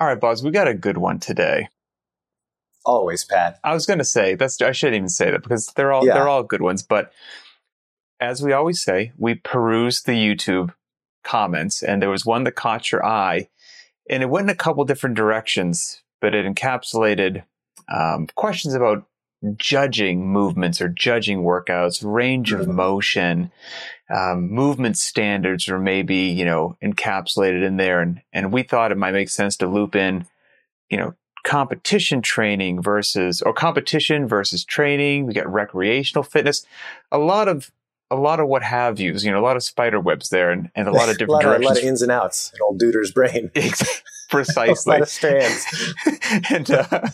All right, Buzz, we got a good one today. Always, Pat. I was going to say that's I shouldn't even say that because they're all yeah. they're all good ones, but as we always say, we peruse the YouTube comments and there was one that caught your eye and it went in a couple different directions, but it encapsulated um, questions about judging movements or judging workouts, range of mm-hmm. motion, um, movement standards or maybe, you know, encapsulated in there. And, and we thought it might make sense to loop in, you know, competition training versus, or competition versus training. We got recreational fitness, a lot of, a lot of what have yous, you know, a lot of spider webs there and, and a lot of different a lot directions. Of, a lot of ins and outs in old Duder's brain. Precisely. a lot of strands. and uh,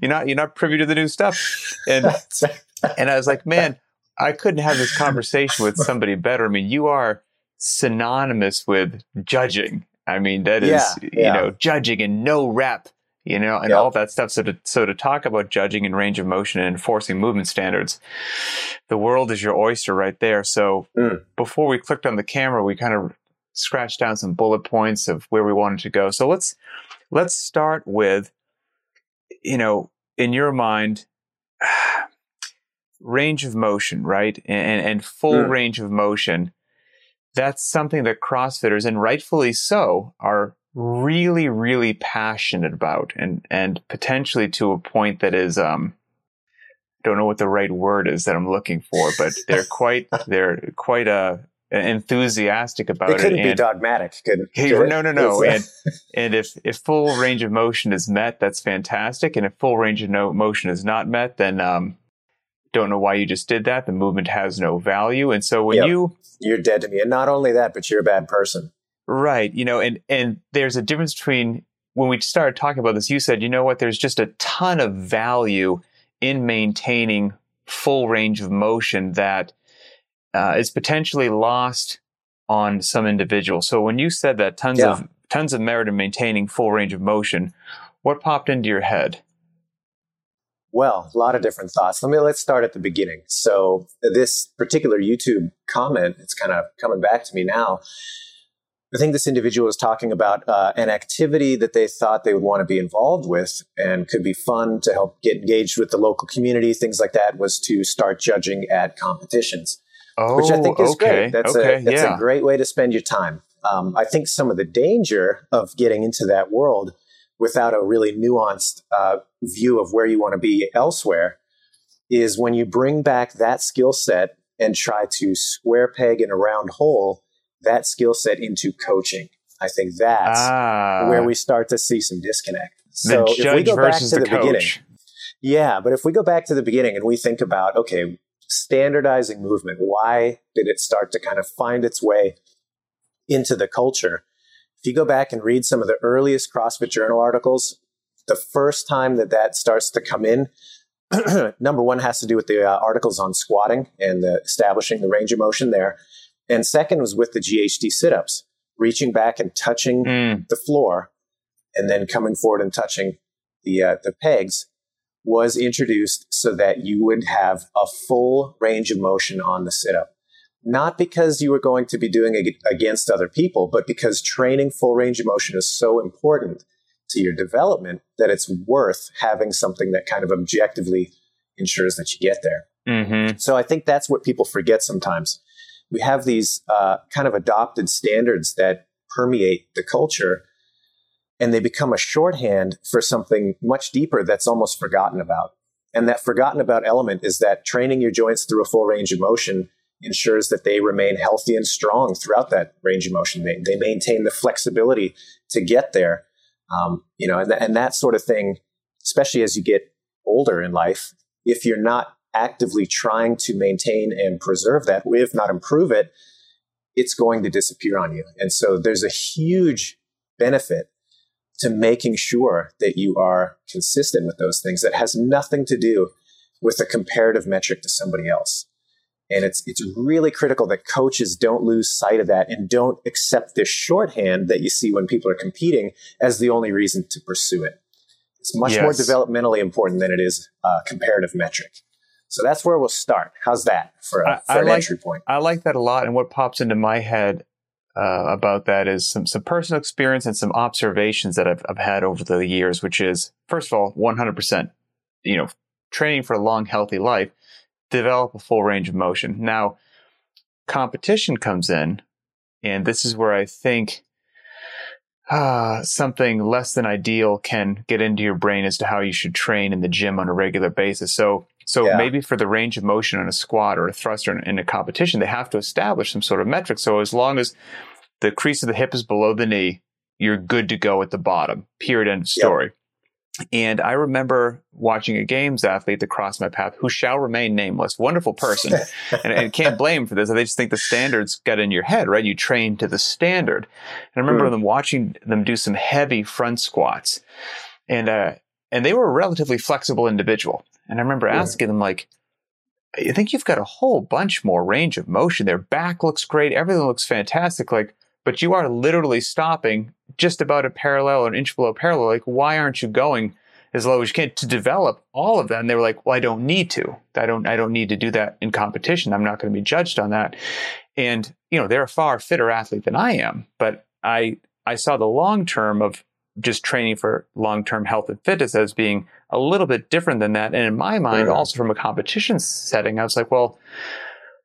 you're not you're not privy to the new stuff. And and I was like, man, I couldn't have this conversation with somebody better. I mean, you are synonymous with judging. I mean, that is, yeah, yeah. you know, judging and no rep, you know, and all that stuff. So to, so to talk about judging and range of motion and enforcing movement standards, the world is your oyster right there. So mm. before we clicked on the camera, we kind of scratched down some bullet points of where we wanted to go. So let's, let's start with, you know, in your mind, range of motion, right? And, and full mm. range of motion. That's something that CrossFitters, and rightfully so, are really, really passionate about and, and potentially to a point that is, um, don't know what the right word is that I'm looking for, but they're quite, they're quite, uh, enthusiastic about it. It couldn't be dogmatic, could, could No, no, no. and, and if, if full range of motion is met, that's fantastic. And if full range of no motion is not met, then, um, don't know why you just did that. The movement has no value. And so when yep. you you're dead to me. And not only that, but you're a bad person. Right. You know, and and there's a difference between when we started talking about this, you said, you know what, there's just a ton of value in maintaining full range of motion that uh, is potentially lost on some individuals. So when you said that tons yeah. of tons of merit in maintaining full range of motion, what popped into your head? Well, a lot of different thoughts. Let me let's start at the beginning. So this particular YouTube comment, it's kind of coming back to me now. I think this individual was talking about uh, an activity that they thought they would want to be involved with and could be fun to help get engaged with the local community, things like that, was to start judging at competitions, oh, which I think is okay. great. That's, okay. a, that's yeah. a great way to spend your time. Um, I think some of the danger of getting into that world without a really nuanced uh, view of where you want to be elsewhere is when you bring back that skill set and try to square peg in a round hole that skill set into coaching. I think that's ah, where we start to see some disconnect. So if we go back to the, the beginning, yeah, but if we go back to the beginning and we think about, okay, standardizing movement, why did it start to kind of find its way into the culture? If you go back and read some of the earliest CrossFit Journal articles, the first time that that starts to come in, number one has to do with the uh, articles on squatting and the establishing the range of motion there. And second was with the GHD sit ups, reaching back and touching mm. the floor and then coming forward and touching the, uh, the pegs was introduced so that you would have a full range of motion on the sit up not because you were going to be doing it against other people, but because training full range of motion is so important to your development that it's worth having something that kind of objectively ensures that you get there. Mm-hmm. So I think that's what people forget sometimes. We have these uh, kind of adopted standards that permeate the culture and they become a shorthand for something much deeper that's almost forgotten about. And that forgotten about element is that training your joints through a full range of motion ensures that they remain healthy and strong throughout that range of motion. They, they maintain the flexibility to get there. Um, you know, and, th- and that sort of thing, especially as you get older in life, if you're not actively trying to maintain and preserve that, if not improve it, it's going to disappear on you. And so there's a huge benefit to making sure that you are consistent with those things that has nothing to do with a comparative metric to somebody else. And it's it's really critical that coaches don't lose sight of that and don't accept this shorthand that you see when people are competing as the only reason to pursue it. It's much yes. more developmentally important than it is a comparative metric. So that's where we'll start. How's that for, a, for an like, entry point? I like that a lot. And what pops into my head uh, about that is some, some personal experience and some observations that I've, I've had over the years, which is, first of all, 100%, you know, training for a long, healthy life, develop a full range of motion. Now, competition comes in, and this is where I think uh, something less than ideal can get into your brain as to how you should train in the gym on a regular basis. So, so yeah. maybe for the range of motion on a squat or a thruster in, in a competition, they have to establish some sort of metric. So as long as the crease of the hip is below the knee, you're good to go at the bottom. Period. End of story. Yep. And I remember watching a games athlete that crossed my path who shall remain nameless, wonderful person. and, and can't blame for this. They just think the standards get in your head, right? You train to the standard. And I remember mm. them watching them do some heavy front squats. And, uh, and they were a relatively flexible individual. And I remember mm. asking them like, I think you've got a whole bunch more range of motion. Their back looks great. Everything looks fantastic. Like, but you are literally stopping just about a parallel or an inch below parallel. Like, why aren't you going as low as you can to develop all of that? And they were like, well, I don't need to. I don't, I don't need to do that in competition. I'm not going to be judged on that. And, you know, they're a far fitter athlete than I am, but I, I saw the long term of just training for long term health and fitness as being a little bit different than that. And in my mind, yeah. also from a competition setting, I was like, well,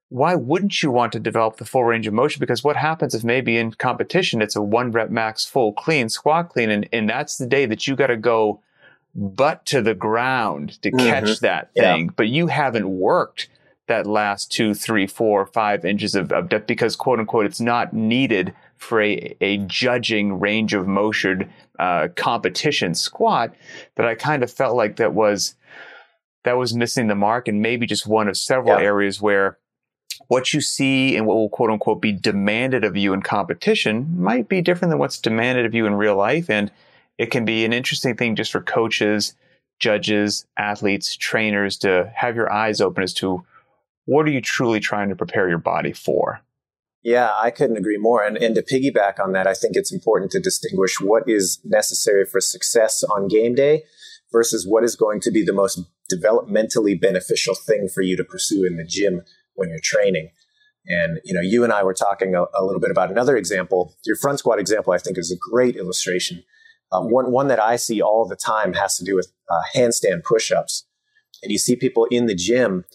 why wouldn't you want to develop the full range of motion? Because what happens if maybe in competition it's a one rep max full clean squat clean, and, and that's the day that you got to go butt to the ground to mm-hmm. catch that thing, yeah. but you haven't worked that last two, three, four, five inches of, of depth because quote unquote it's not needed for a, a judging range of motion uh, competition squat. That I kind of felt like that was that was missing the mark and maybe just one of several yeah. areas where what you see and what will quote unquote be demanded of you in competition might be different than what's demanded of you in real life. And it can be an interesting thing just for coaches, judges, athletes, trainers to have your eyes open as to what are you truly trying to prepare your body for? Yeah, I couldn't agree more. And, and to piggyback on that, I think it's important to distinguish what is necessary for success on game day versus what is going to be the most developmentally beneficial thing for you to pursue in the gym when you're training. And you know, you and I were talking a, a, little bit about another example. Your front squat example, I think, is a great illustration. Um, one one that I see all the time has to do with uh, handstand push-ups. And you see people in the gym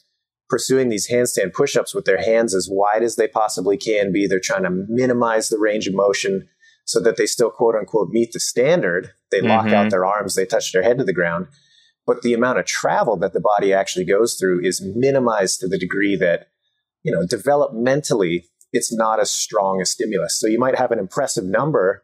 pursuing these handstand push-ups with their hands as wide as they possibly can be. They're trying to minimize the range of motion so that they still quote unquote meet the standard. They mm-hmm. lock out mm-hmm. their arms, they touch their head to the ground. But the amount of travel that the body actually goes through is minimized to the degree that you know, developmentally, it's not as strong a stimulus. So you might have an impressive number,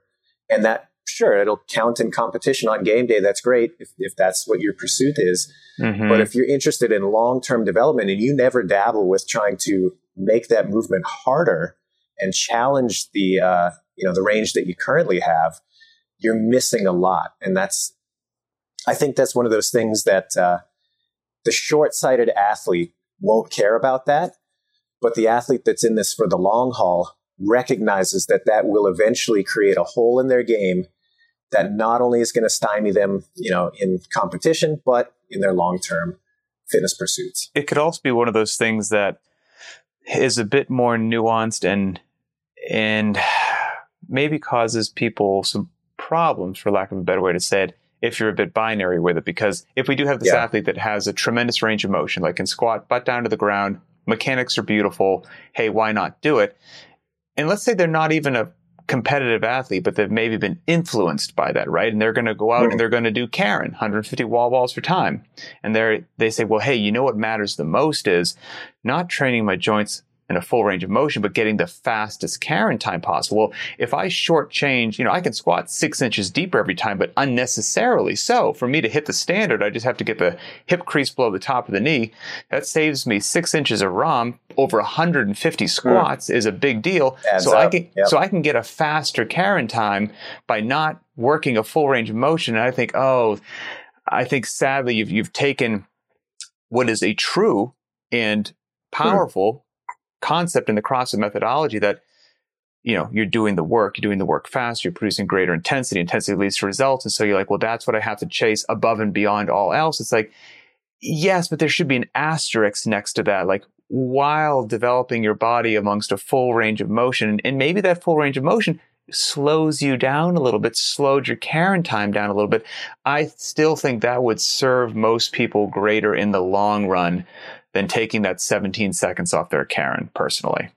and that sure it'll count in competition on game day. That's great if, if that's what your pursuit is. Mm-hmm. But if you're interested in long term development and you never dabble with trying to make that movement harder and challenge the uh, you know the range that you currently have, you're missing a lot. And that's I think that's one of those things that uh, the short sighted athlete won't care about that but the athlete that's in this for the long haul recognizes that that will eventually create a hole in their game that not only is going to stymie them, you know, in competition, but in their long-term fitness pursuits. It could also be one of those things that is a bit more nuanced and and maybe causes people some problems, for lack of a better way to say it, if you're a bit binary with it. Because if we do have this yeah. athlete that has a tremendous range of motion, like can squat butt down to the ground, mechanics are beautiful. Hey, why not do it? And let's say they're not even a competitive athlete, but they've maybe been influenced by that, right? And they're going to go out mm. and they're going to do Karen, 150 wall balls for time. And they they say, well, hey, you know what matters the most is not training my joints in a full range of motion, but getting the fastest Karen time possible. Well, if I shortchange, you know, I can squat six inches deeper every time, but unnecessarily so. For me to hit the standard, I just have to get the hip crease below the top of the knee. That saves me six inches of ROM. Over 150 squats mm. is a big deal. Adds so up. I can yep. so I can get a faster Karen time by not working a full range of motion. And I think, oh, I think sadly you've you've taken what is a true and hmm. powerful concept in the CrossFit methodology that you know you're doing the work you're doing the work fast you're producing greater intensity intensity leads to results and so you're like well that's what i have to chase above and beyond all else it's like yes but there should be an asterisk next to that like while developing your body amongst a full range of motion. And maybe that full range of motion slows you down a little bit, slowed your Karen time down a little bit. I still think that would serve most people greater in the long run than taking that 17 seconds off their Karen personally.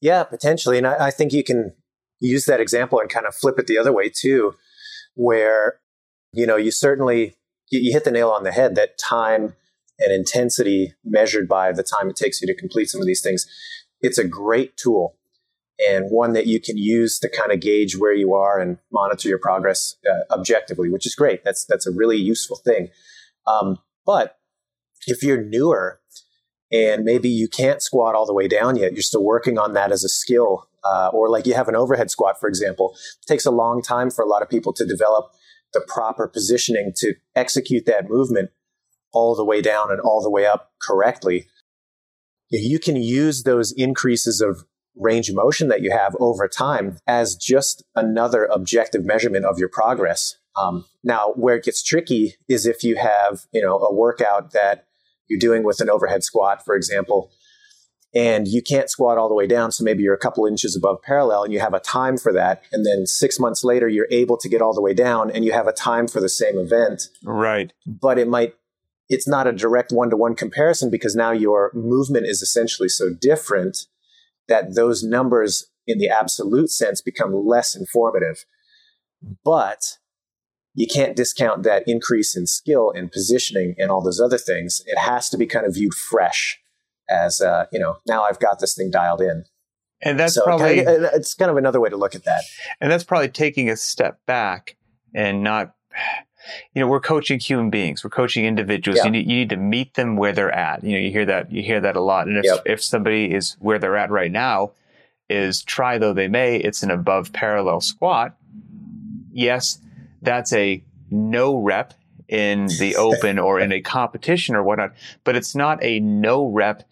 Yeah, potentially. And I, I think you can use that example and kind of flip it the other way too, where, you know, you certainly, you, you hit the nail on the head that time and intensity measured by the time it takes you to complete some of these things. It's a great tool and one that you can use to kind of gauge where you are and monitor your progress uh, objectively, which is great. That's that's a really useful thing. Um, but if you're newer and maybe you can't squat all the way down yet, you're still working on that as a skill, uh, or like you have an overhead squat, for example, it takes a long time for a lot of people to develop the proper positioning to execute that movement all the way down and all the way up correctly. You can use those increases of range of motion that you have over time as just another objective measurement of your progress. Um, now, where it gets tricky is if you have, you know, a workout that you're doing with an overhead squat, for example, and you can't squat all the way down. So maybe you're a couple inches above parallel and you have a time for that. And then six months later, you're able to get all the way down and you have a time for the same event. Right. But it might, it's not a direct one to one comparison because now your movement is essentially so different that those numbers in the absolute sense become less informative. But you can't discount that increase in skill and positioning and all those other things. It has to be kind of viewed fresh as, uh, you know, now I've got this thing dialed in. And that's so probably, kind of, it's kind of another way to look at that. And that's probably taking a step back and not, you know, we're coaching human beings. We're coaching individuals. Yeah. You, need, you need to meet them where they're at. You know, you hear that, you hear that a lot. And if, yep. if somebody is where they're at right now is try though they may, it's an above parallel squat. Yes, that's a no rep in the open or in a competition or whatnot, but it's not a no rep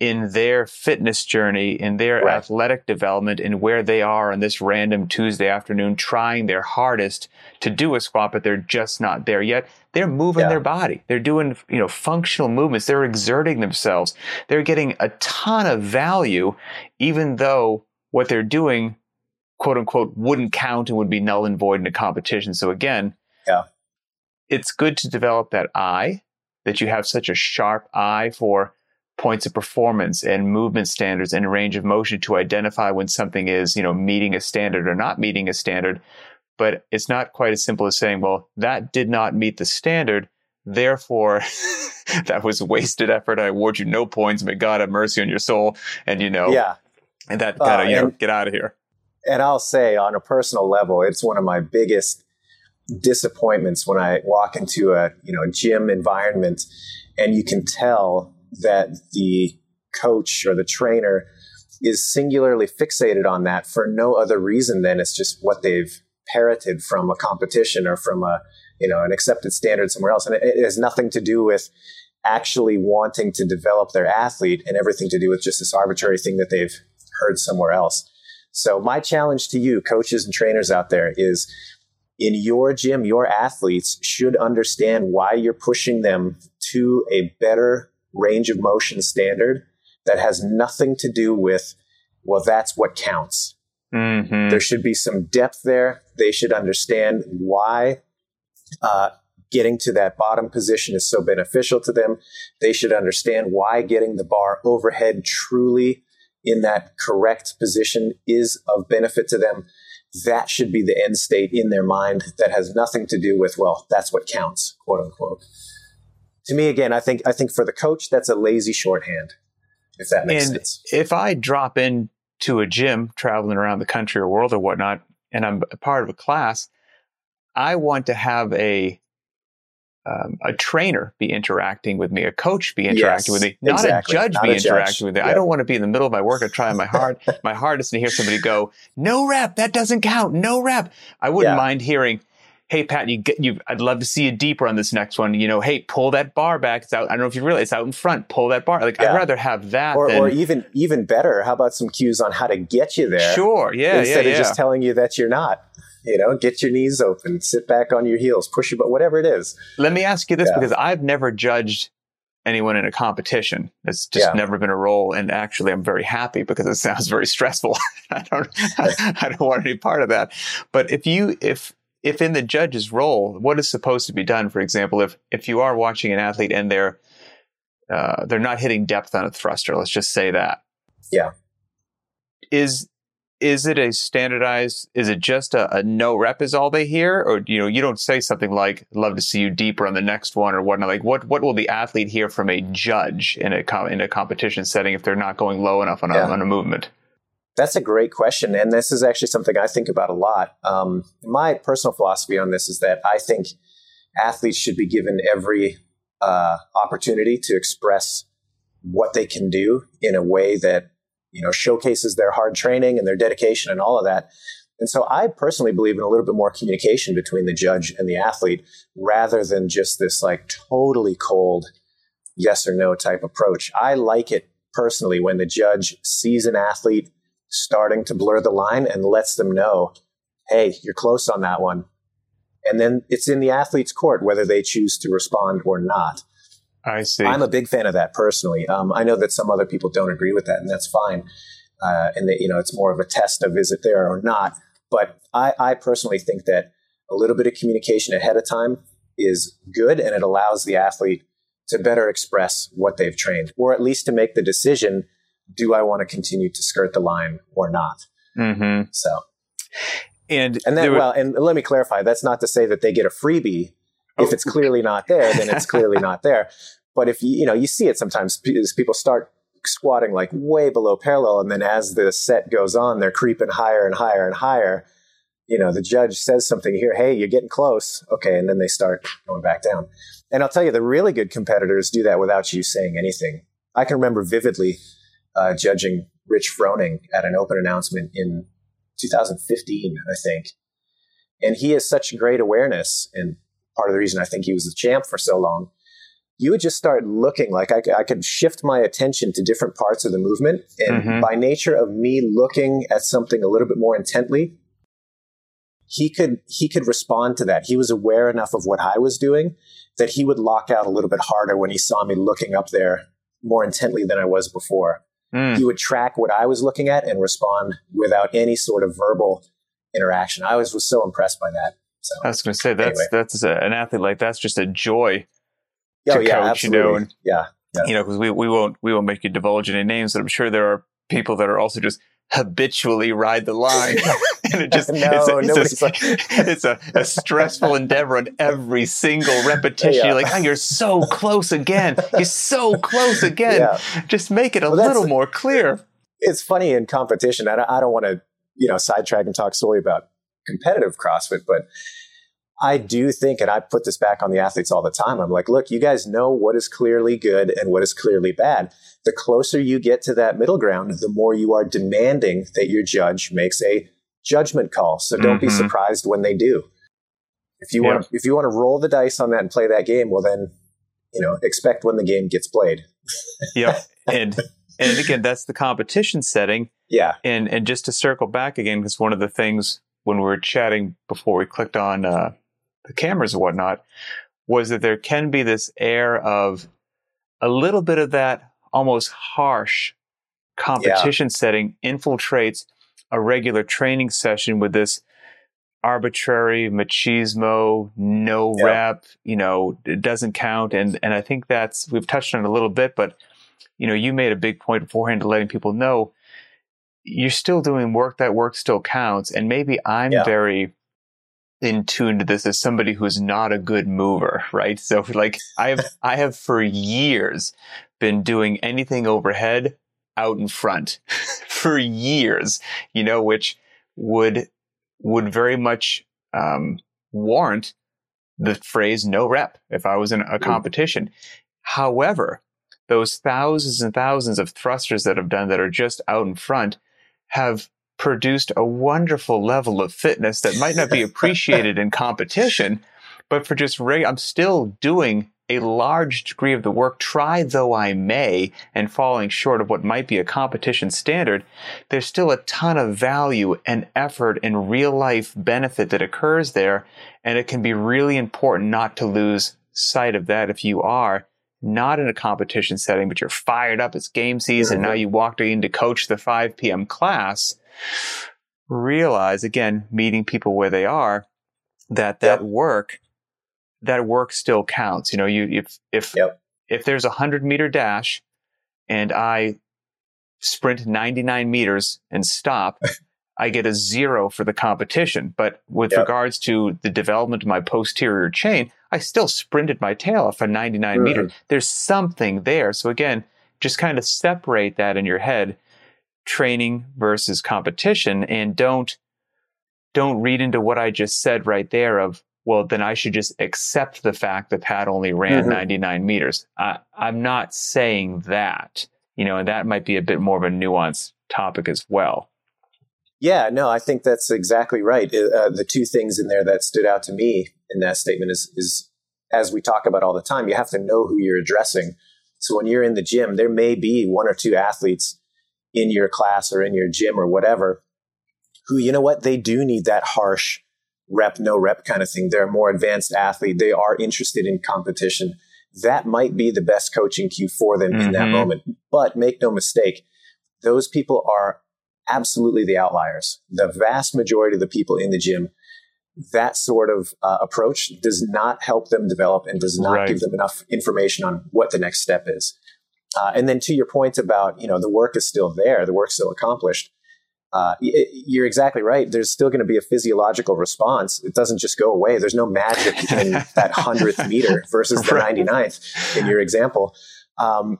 in their fitness journey, in their right. athletic development, in where they are on this random Tuesday afternoon, trying their hardest to do a squat, but they're just not there yet. They're moving yeah. their body. They're doing, you know, functional movements. They're exerting themselves. They're getting a ton of value, even though what they're doing, quote unquote, wouldn't count and would be null and void in a competition. So again, yeah. it's good to develop that eye, that you have such a sharp eye for points of performance and movement standards and range of motion to identify when something is, you know, meeting a standard or not meeting a standard. But it's not quite as simple as saying, well, that did not meet the standard. Therefore, that was wasted effort. I award you no points. May God have mercy on your soul. And, you know, yeah. And that of, uh, you know, get out of here. And I'll say on a personal level, it's one of my biggest disappointments when I walk into a, you know, gym environment and you can tell that the coach or the trainer is singularly fixated on that for no other reason than it's just what they've parroted from a competition or from a you know an accepted standard somewhere else. And it, it has nothing to do with actually wanting to develop their athlete and everything to do with just this arbitrary thing that they've heard somewhere else so my challenge to you coaches and trainers out there is in your gym your athletes should understand why you're pushing them to a better range of motion standard that has nothing to do with, well, that's what counts. Mm-hmm. There should be some depth there. They should understand why uh, getting to that bottom position is so beneficial to them. They should understand why getting the bar overhead truly in that correct position is of benefit to them. That should be the end state in their mind that has nothing to do with, well, that's what counts, quote unquote to me, again, I think I think for the coach, that's a lazy shorthand. If that makes and sense. If I drop into a gym, traveling around the country or world or whatnot, and I'm a part of a class, I want to have a um, a trainer be interacting with me, a coach be interacting yes, with me, not exactly. a judge not be a interacting judge. with me. Yep. I don't want to be in the middle of my work and trying my hard my hardest to hear somebody go, "No rep, that doesn't count. No rep." I wouldn't yeah. mind hearing, hey Pat, you get you. I'd love to see you deeper on this next one. You know, hey, pull that bar back. It's out. I don't know if you realize it's out in front. Pull that bar. Like yeah. I'd rather have that. Or, than, or even even better. How about some cues on how to get you there? Sure. Yeah. Instead yeah, of just telling you that you're not. You know, get your knees open, sit back on your heels, push your butt, whatever it is. Let me ask you this yeah. because I've never judged anyone in a competition. It's just yeah. never been a role. And actually, I'm very happy because it sounds very stressful. I don't, I don't want any part of that. But if you, if, if in the judge's role, what is supposed to be done? For example, if, if you are watching an athlete and they're, uh, they're not hitting depth on a thruster, let's just say that. Yeah. Is is it a standardized is it just a, a, no rep is all they hear? Or you know you don't say something like love to see you deeper on the next one or whatnot. Like what what will the athlete hear from a judge in a in a competition setting if they're not going low enough on a, yeah. on a movement? That's a great question and this is actually something i think about a lot. Um, my personal philosophy on this is that i think athletes should be given every uh, opportunity to express what they can do in a way that you know, showcases their hard training and their dedication and all of that. And so I personally believe in a little bit more communication between the judge and the athlete rather than just this like totally cold yes or no type approach. I like it personally when the judge sees an athlete starting to blur the line and lets them know, hey, you're close on that one. And then it's in the athlete's court whether they choose to respond or not. I see. I'm a big fan of that personally. Um, I know that some other people don't agree with that, and that's fine. Uh, and that you know, it's more of a test of is it there or not. But I, I personally think that a little bit of communication ahead of time is good, and it allows the athlete to better express what they've trained, or at least to make the decision: Do I want to continue to skirt the line or not? Mm-hmm. So, and and then, were, well, and let me clarify: that's not to say that they get a freebie if it's clearly not there, then it's clearly not there. But if you, you know, you see it sometimes as people start squatting like way below parallel. And then as the set goes on, they're creeping higher and higher and higher. You know, the judge says something here, hey, you're getting close. Okay. And then they start going back down. And I'll tell you, the really good competitors do that without you saying anything. I can remember vividly uh, judging Rich Froning at an open announcement in 2015, I think. And he has such great awareness and part of the reason I think he was the champ for so long, you would just start looking like I, I could shift my attention to different parts of the movement. And mm-hmm. by nature of me looking at something a little bit more intently, he could he could respond to that. He was aware enough of what I was doing that he would lock out a little bit harder when he saw me looking up there more intently than I was before. Mm. He would track what I was looking at and respond without any sort of verbal interaction. I was was so impressed by that. So, I was going to say that's anyway. that's a, an athlete like that's just a joy oh, to yeah, coach, absolutely. you know, and yeah, yeah. you know, because we we won't we won't make you divulge any names, but I'm sure there are people that are also just habitually ride the line. and it just, no, it's, a, it's, a, it's a, a, stressful endeavor on every single repetition. Yeah. You're like, oh, you're so close again. You're so close again. Yeah. Just make it a well, little more clear. It's funny in competition. I don't, I don't want to, you know, sidetrack and talk solely about competitive CrossFit, but I do think, and I put this back on the athletes all the time. I'm like, look, you guys know what is clearly good and what is clearly bad. The closer you get to that middle ground, the more you are demanding that your judge makes a judgment call. So don't mm-hmm. be surprised when they do. If you yeah. want, if you want to roll the dice on that and play that game, well, then you know, expect when the game gets played. yeah, and and again, that's the competition setting. Yeah, and and just to circle back again, because one of the things when we were chatting before we clicked on uh, the cameras and whatnot was that there can be this air of a little bit of that almost harsh competition yeah. setting infiltrates a regular training session with this arbitrary machismo, no rep, you know, it doesn't count. And, and I think that's, we've touched on it a little bit, but, you know, you made a big point beforehand to letting people know you're still doing work. That work still counts. And maybe I'm yeah. very in tune to this as somebody who's not a good mover, right? So like I have, I have for years been doing anything overhead out in front for years, you know, which would, would very much, um, warrant the phrase no rep if I was in a competition. However, those thousands and thousands of thrusters that I've done that are just out in front have produced a wonderful level of fitness that might not be appreciated in competition, but for just reg- I'm still doing a large degree of the work, try though I may, and falling short of what might be a competition standard, there's still a ton of value and effort and real life benefit that occurs there. And it can be really important not to lose sight of that if you are not in a competition setting, but you're fired up. It's game season. Now you walked in to coach the 5 p.m. class. Realize again, meeting people where they are, that that yep. work, that work still counts. You know, you if if yep. if there's a hundred meter dash, and I sprint 99 meters and stop, I get a zero for the competition. But with yep. regards to the development of my posterior chain, I still sprinted my tail off a 99 mm. meter. There's something there. So again, just kind of separate that in your head, training versus competition, and don't don't read into what I just said right there of well, then I should just accept the fact that Pat only ran mm-hmm. 99 meters. I, I'm not saying that, you know, and that might be a bit more of a nuanced topic as well. Yeah, no, I think that's exactly right. Uh, the two things in there that stood out to me in that statement is, is, as we talk about all the time, you have to know who you're addressing. So when you're in the gym, there may be one or two athletes in your class or in your gym or whatever who, you know what, they do need that harsh rep, no rep kind of thing. They're a more advanced athlete. They are interested in competition. That might be the best coaching cue for them mm-hmm. in that mm-hmm. moment. But make no mistake, those people are absolutely the outliers. The vast majority of the people in the gym, that sort of uh, approach does not help them develop and does not right. give them enough information on what the next step is. Uh, and then to your point about, you know, the work is still there, the work's still accomplished. Uh, you're exactly right. There's still going to be a physiological response. It doesn't just go away. There's no magic in that hundredth meter versus the right. 99th in your example. Um,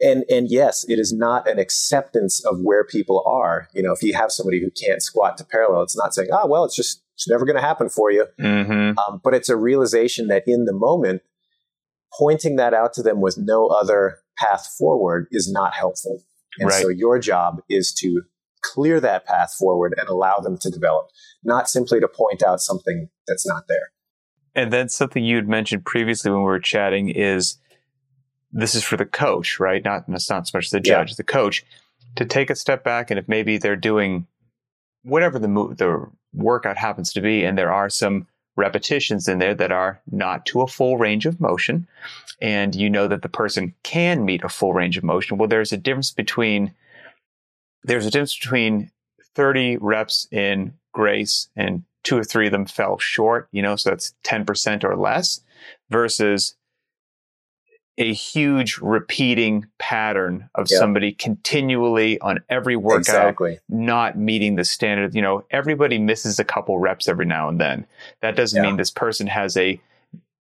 and and yes, it is not an acceptance of where people are. You know, if you have somebody who can't squat to parallel, it's not saying, "Oh, well, it's just it's never going to happen for you." Mm-hmm. Um, but it's a realization that in the moment, pointing that out to them with no other path forward is not helpful. And right. so your job is to clear that path forward and allow them to develop, not simply to point out something that's not there. And then something you had mentioned previously when we were chatting is this is for the coach, right? Not it's not so much the judge, yeah. the coach, to take a step back and if maybe they're doing whatever the mo- the workout happens to be, and there are some repetitions in there that are not to a full range of motion, and you know that the person can meet a full range of motion. Well, there's a difference between there's a difference between 30 reps in grace and two or three of them fell short, you know, so that's 10% or less versus a huge repeating pattern of yep. somebody continually on every workout exactly. not meeting the standard. You know, everybody misses a couple reps every now and then. That doesn't yeah. mean this person has a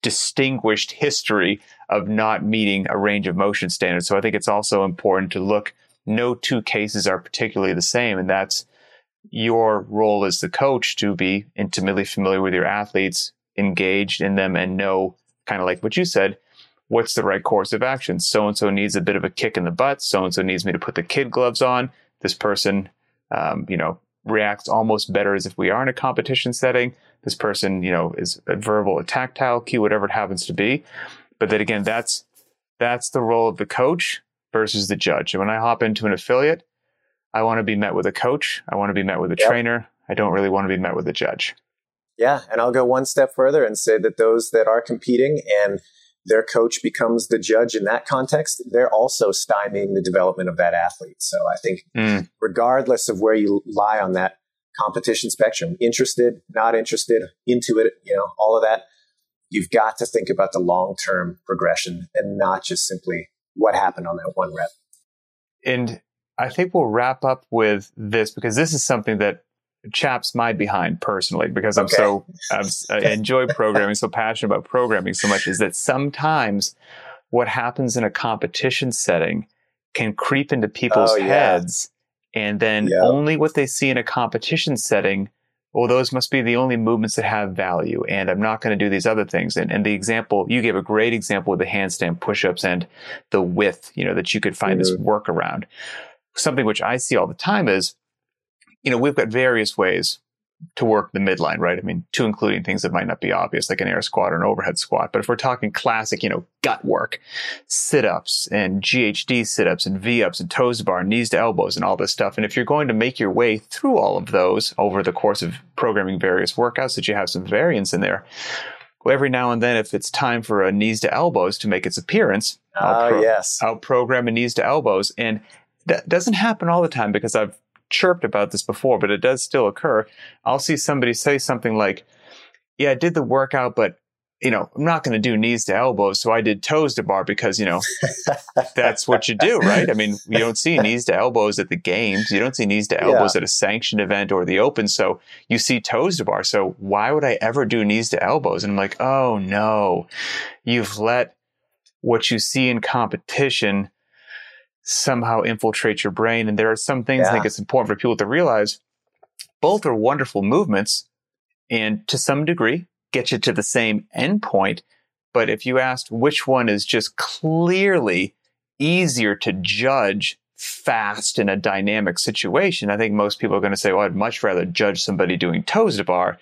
distinguished history of not meeting a range of motion standards. So I think it's also important to look, no two cases are particularly the same. And that's your role as the coach to be intimately familiar with your athletes, engaged in them, and know kind of like what you said what's the right course of action? So and so needs a bit of a kick in the butt. So and so needs me to put the kid gloves on. This person, um, you know, reacts almost better as if we are in a competition setting. This person, you know, is a verbal, a tactile cue, whatever it happens to be. But then again, that's that's the role of the coach versus the judge. And when I hop into an affiliate, I want to be met with a coach. I want to be met with a yep. trainer. I don't really want to be met with a judge. Yeah, and I'll go one step further and say that those that are competing and their coach becomes the judge in that context, they're also stymieing the development of that athlete. So I think, mm. regardless of where you lie on that competition spectrum, interested, not interested, into it, you know, all of that, you've got to think about the long term progression and not just simply what happened on that one rep. And I think we'll wrap up with this because this is something that chaps my behind personally because I'm okay. so I'm, i enjoy programming, so passionate about programming so much is that sometimes what happens in a competition setting can creep into people's oh, yeah. heads, and then yep. only what they see in a competition setting. Well, those must be the only movements that have value, and I'm not going to do these other things. And, and the example you gave a great example with the handstand push-ups and the width, you know, that you could find mm-hmm. this workaround. Something which I see all the time is you know, we've got various ways to work the midline, right? I mean, to including things that might not be obvious, like an air squat or an overhead squat. But if we're talking classic, you know, gut work, sit ups and GHD sit ups and V ups and toes to bar, knees to elbows and all this stuff. And if you're going to make your way through all of those over the course of programming various workouts, that you have some variance in there. every now and then, if it's time for a knees to elbows to make its appearance, I'll, ah, pro- yes. I'll program a knees to elbows. And that doesn't happen all the time because I've chirped about this before, but it does still occur. I'll see somebody say something like, Yeah, I did the workout, but you know, I'm not going to do knees to elbows. So I did toes to bar because, you know, that's what you do, right? I mean, you don't see knees to elbows at the games. You don't see knees to elbows yeah. at a sanctioned event or the open. So you see toes to bar. So why would I ever do knees to elbows? And I'm like, oh no, you've let what you see in competition somehow infiltrate your brain. And there are some things yeah. I think it's important for people to realize both are wonderful movements. And to some degree, get you to the same endpoint. But if you asked which one is just clearly easier to judge fast in a dynamic situation, I think most people are going to say, well, I'd much rather judge somebody doing toes to bar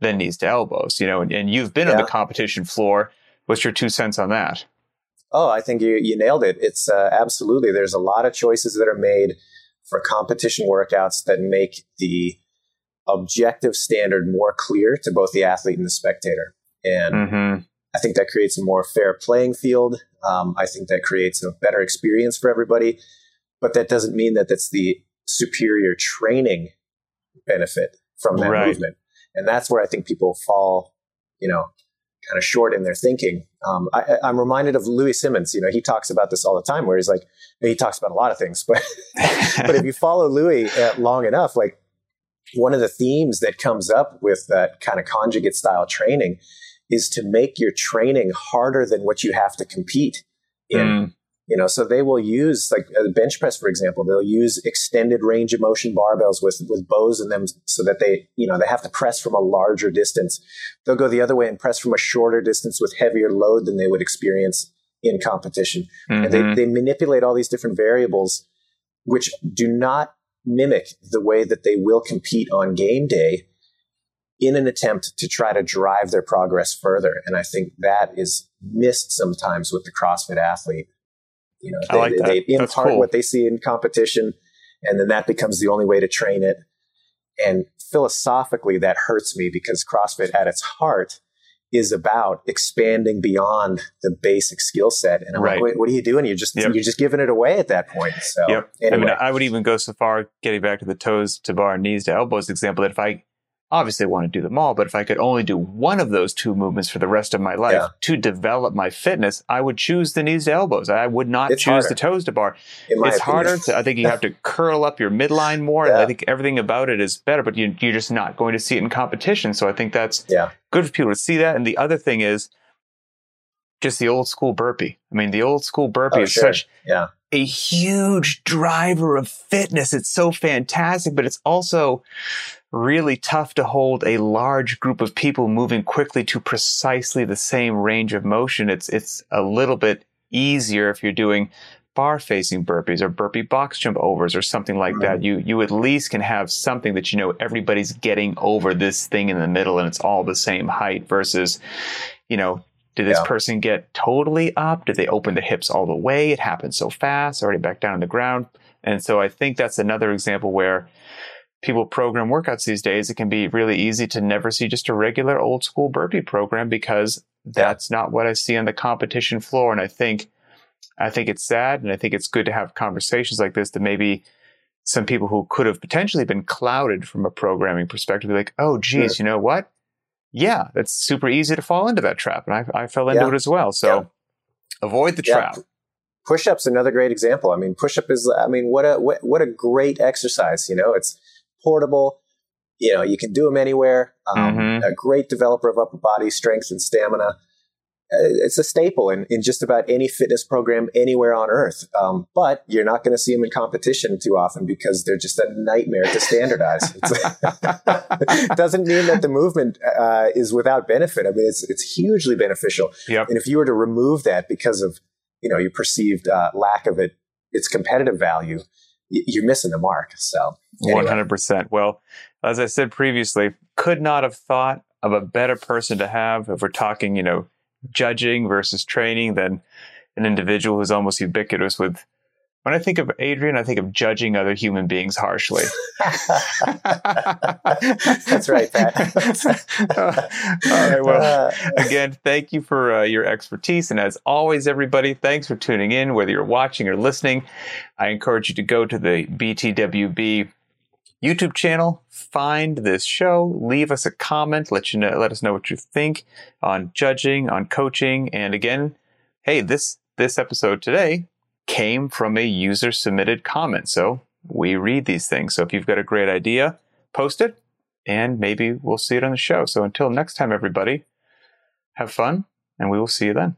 than knees to elbows, you know, and, and you've been yeah. on the competition floor. What's your two cents on that? Oh, I think you, you nailed it. It's uh, absolutely, there's a lot of choices that are made for competition workouts that make the objective standard more clear to both the athlete and the spectator. And mm-hmm. I think that creates a more fair playing field. Um, I think that creates a better experience for everybody. But that doesn't mean that that's the superior training benefit from that right. movement. And that's where I think people fall, you know, kind of short in their thinking. Um, I, am reminded of Louie Simmons. You know, he talks about this all the time, where he's like, he talks about a lot of things, but but if you follow Louie uh, long enough, like one of the themes that comes up with that kind of conjugate style training is to make your training harder than what you have to compete in. Mm. You know, so they will use like a bench press, for example, they'll use extended range of motion barbells with, with bows in them so that they, you know, they have to press from a larger distance. They'll go the other way and press from a shorter distance with heavier load than they would experience in competition. Mm-hmm. And they, mm-hmm. they manipulate all these different variables, which do not mimic the way that they will compete on game day in an attempt to try to drive their progress further. And I think that is missed sometimes with the CrossFit athlete. You know, they, like they impart cool. what they see in competition, and then that becomes the only way to train it. And philosophically, that hurts me because CrossFit at its heart is about expanding beyond the basic skill set. And I'm right. like, what are you doing? You're just yep. you're just giving it away at that point. So yep. Anyway. I mean, I would even go so far, getting back to the toes to bar, knees to elbows example, that if I obviously I want to do them all, but if I could only do one of those two movements for the rest of my life yeah. to develop my fitness, I would choose the knees to elbows. I would not it's choose harder. the toes to bar. It's opinion. harder. To, I think you have to curl up your midline more. Yeah. I think everything about it is better, but you, are just not going to see it in competition. So I think that's yeah. good for people to see that. And the other thing is just the old school burpee. I mean, the old school burpee oh, is sure. such yeah. a huge driver of fitness. It's so fantastic, but it's also really tough to hold a large group of people moving quickly to precisely the same range of motion. It's, it's a little bit easier if you're doing bar facing burpees or burpee box jump overs or something like that. You, you at least can have something that you know everybody's getting over this thing in the middle and it's all the same height versus, you know, did this yeah. person get totally up? Did they open the hips all the way? It happened so fast, already back down on the ground. And so I think that's another example where people program workouts these days, it can be really easy to never see just a regular old school burpee program because that's not what I see on the competition floor. And I think, I think it's sad. And I think it's good to have conversations like this that maybe some people who could have potentially been clouded from a programming perspective be like, oh, geez, sure. you know what? Yeah, that's super easy to fall into that trap. And I, I fell into yeah. it as well. So yeah. avoid the trap. Push-ups another great example. I mean, push-up is I mean, what a what, what a great exercise, you know. It's portable. You know, you can do them anywhere. Um, mm-hmm. A great developer of upper body strength and stamina. Uh, it's a staple in, in just about any fitness program anywhere on earth. Um, but you're not going to see them in competition too often because they're just a nightmare to standardize. it doesn't mean that the movement uh, is without benefit. I mean, it's, it's hugely beneficial. Yep. And if you were to remove that because of, you know, your perceived uh, lack of it, its competitive value, you're missing the mark. So, hundred percent. Well, as I said previously, could not have thought of a better person to have if we're talking, you know, judging versus training than an individual who's almost ubiquitous with When I think of Adrian, I think of judging other human beings harshly. That's right, Pat. uh, all right. Well, uh, again, thank you for uh, your expertise. And as always, everybody, thanks for tuning in, whether you're watching or listening. I encourage you to go to the BTWB YouTube channel, find this show, leave us a comment, let you know, let us know what you think on judging, on coaching. And again, hey, this, this episode today came from a user submitted comment. So we read these things. So if you've got a great idea, post it and maybe we'll see it on the show. So until next time, everybody, have fun and we will see you then.